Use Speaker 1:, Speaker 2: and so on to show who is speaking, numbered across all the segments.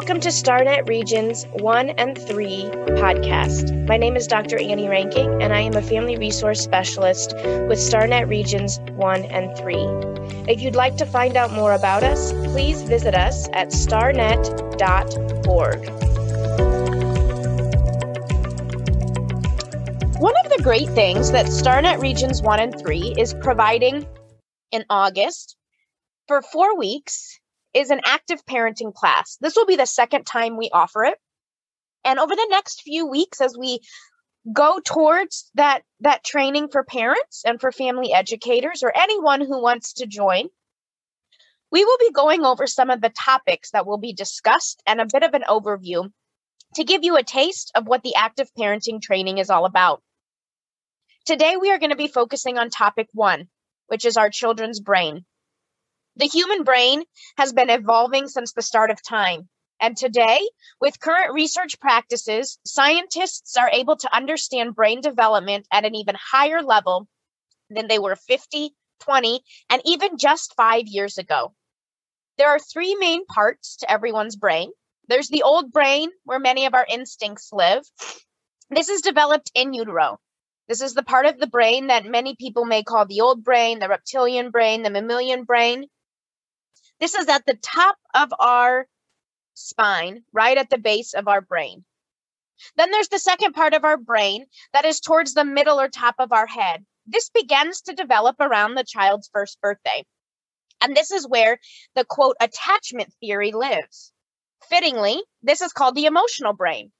Speaker 1: Welcome to StarNet Regions 1 and 3 podcast. My name is Dr. Anni Reinking, and I am a family resource specialist with StarNet Regions 1 and 3. If you'd like to find out more about us, please visit us at starnet.org. One of the great things that StarNet Regions 1 and 3 is providing in August for four weeks is an active parenting class. This will be the second time we offer it. And over the next few weeks, as we go towards that, that training for parents and for family educators or anyone who wants to join, we will be going over some of the topics that will be discussed and a bit of an overview to give you a taste of what the active parenting training is all about. Today, we are going to be focusing on topic one, which is our children's brain. The human brain has been evolving since the start of time. And today, with current research practices, scientists are able to understand brain development at an even higher level than they were 50, 20, and even just five years ago. There are three main parts to everyone's brain there's the old brain, where many of our instincts live. This is developed in utero. This is the part of the brain that many people may call the old brain, the reptilian brain, the mammalian brain. This is at the top of our spine, right at the base of our brain. Then there's the second part of our brain that is towards the middle or top of our head. This begins to develop around the child's first birthday. And this is where the quote attachment theory lives. Fittingly, this is called the emotional brain.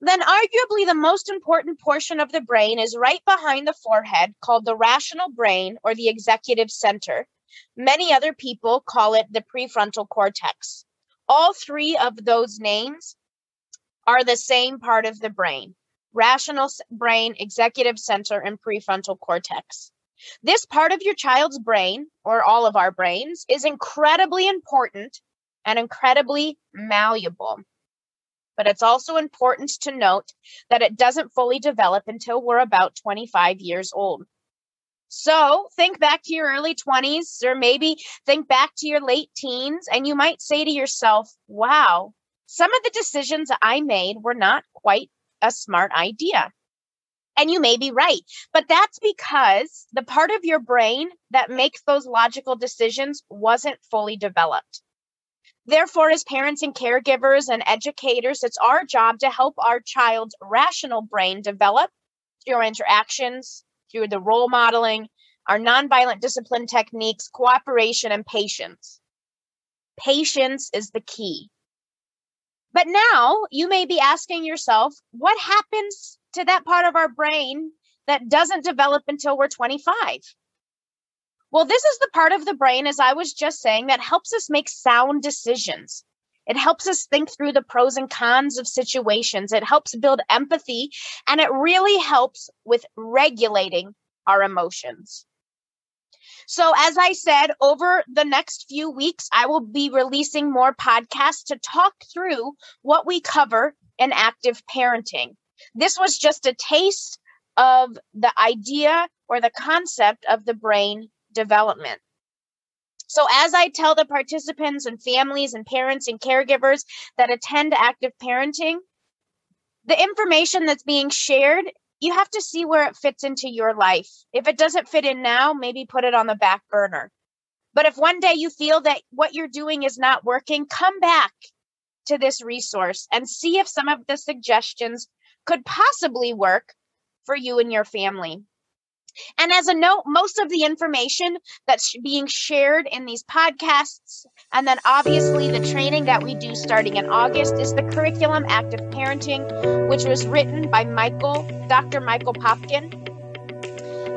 Speaker 1: Then, arguably, the most important portion of the brain is right behind the forehead, called the rational brain or the executive center, Many other people call it the prefrontal cortex. All three of those names are the same part of the brain rational brain, executive center, and prefrontal cortex. This part of your child's brain, or all of our brains, is incredibly important and incredibly malleable. But it's also important to note that it doesn't fully develop until we're about 25 years old. So think back to your early 20s, or maybe think back to your late teens, and you might say to yourself, wow, some of the decisions I made were not quite a smart idea. And you may be right, but that's because the part of your brain that makes those logical decisions wasn't fully developed. Therefore, as parents and caregivers and educators, it's our job to help our child's rational brain develop through interactions, through the role modeling, our nonviolent discipline techniques, cooperation, and patience. Patience is the key. But now you may be asking yourself, what happens to that part of our brain that doesn't develop until we're 25? Well, this is the part of the brain, as I was just saying, that helps us make sound decisions. It helps us think through the pros and cons of situations. It helps build empathy and it really helps with regulating our emotions. So, as I said, over the next few weeks, I will be releasing more podcasts to talk through what we cover in active parenting. This was just a taste of the idea or the concept of the brain development. So, as I tell the participants and families and parents and caregivers that attend active parenting, the information that's being shared, you have to see where it fits into your life. If it doesn't fit in now, maybe put it on the back burner. But if one day you feel that what you're doing is not working, come back to this resource and see if some of the suggestions could possibly work for you and your family. And as a note, most of the information that's being shared in these podcasts, and then obviously the training that we do starting in August, is the curriculum Active Parenting, which was written by Michael, Dr. Michael Popkin,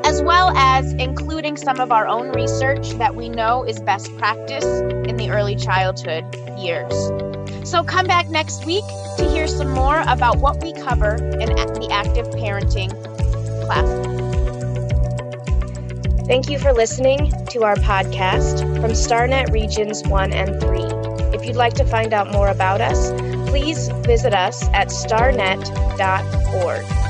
Speaker 1: as well as including some of our own research that we know is best practice in the early childhood years. So come back next week to hear some more about what we cover in the active parenting class. Thank you for listening to our podcast from StarNet Regions 1 and 3. If you'd like to find out more about us, please visit us at starnet.org.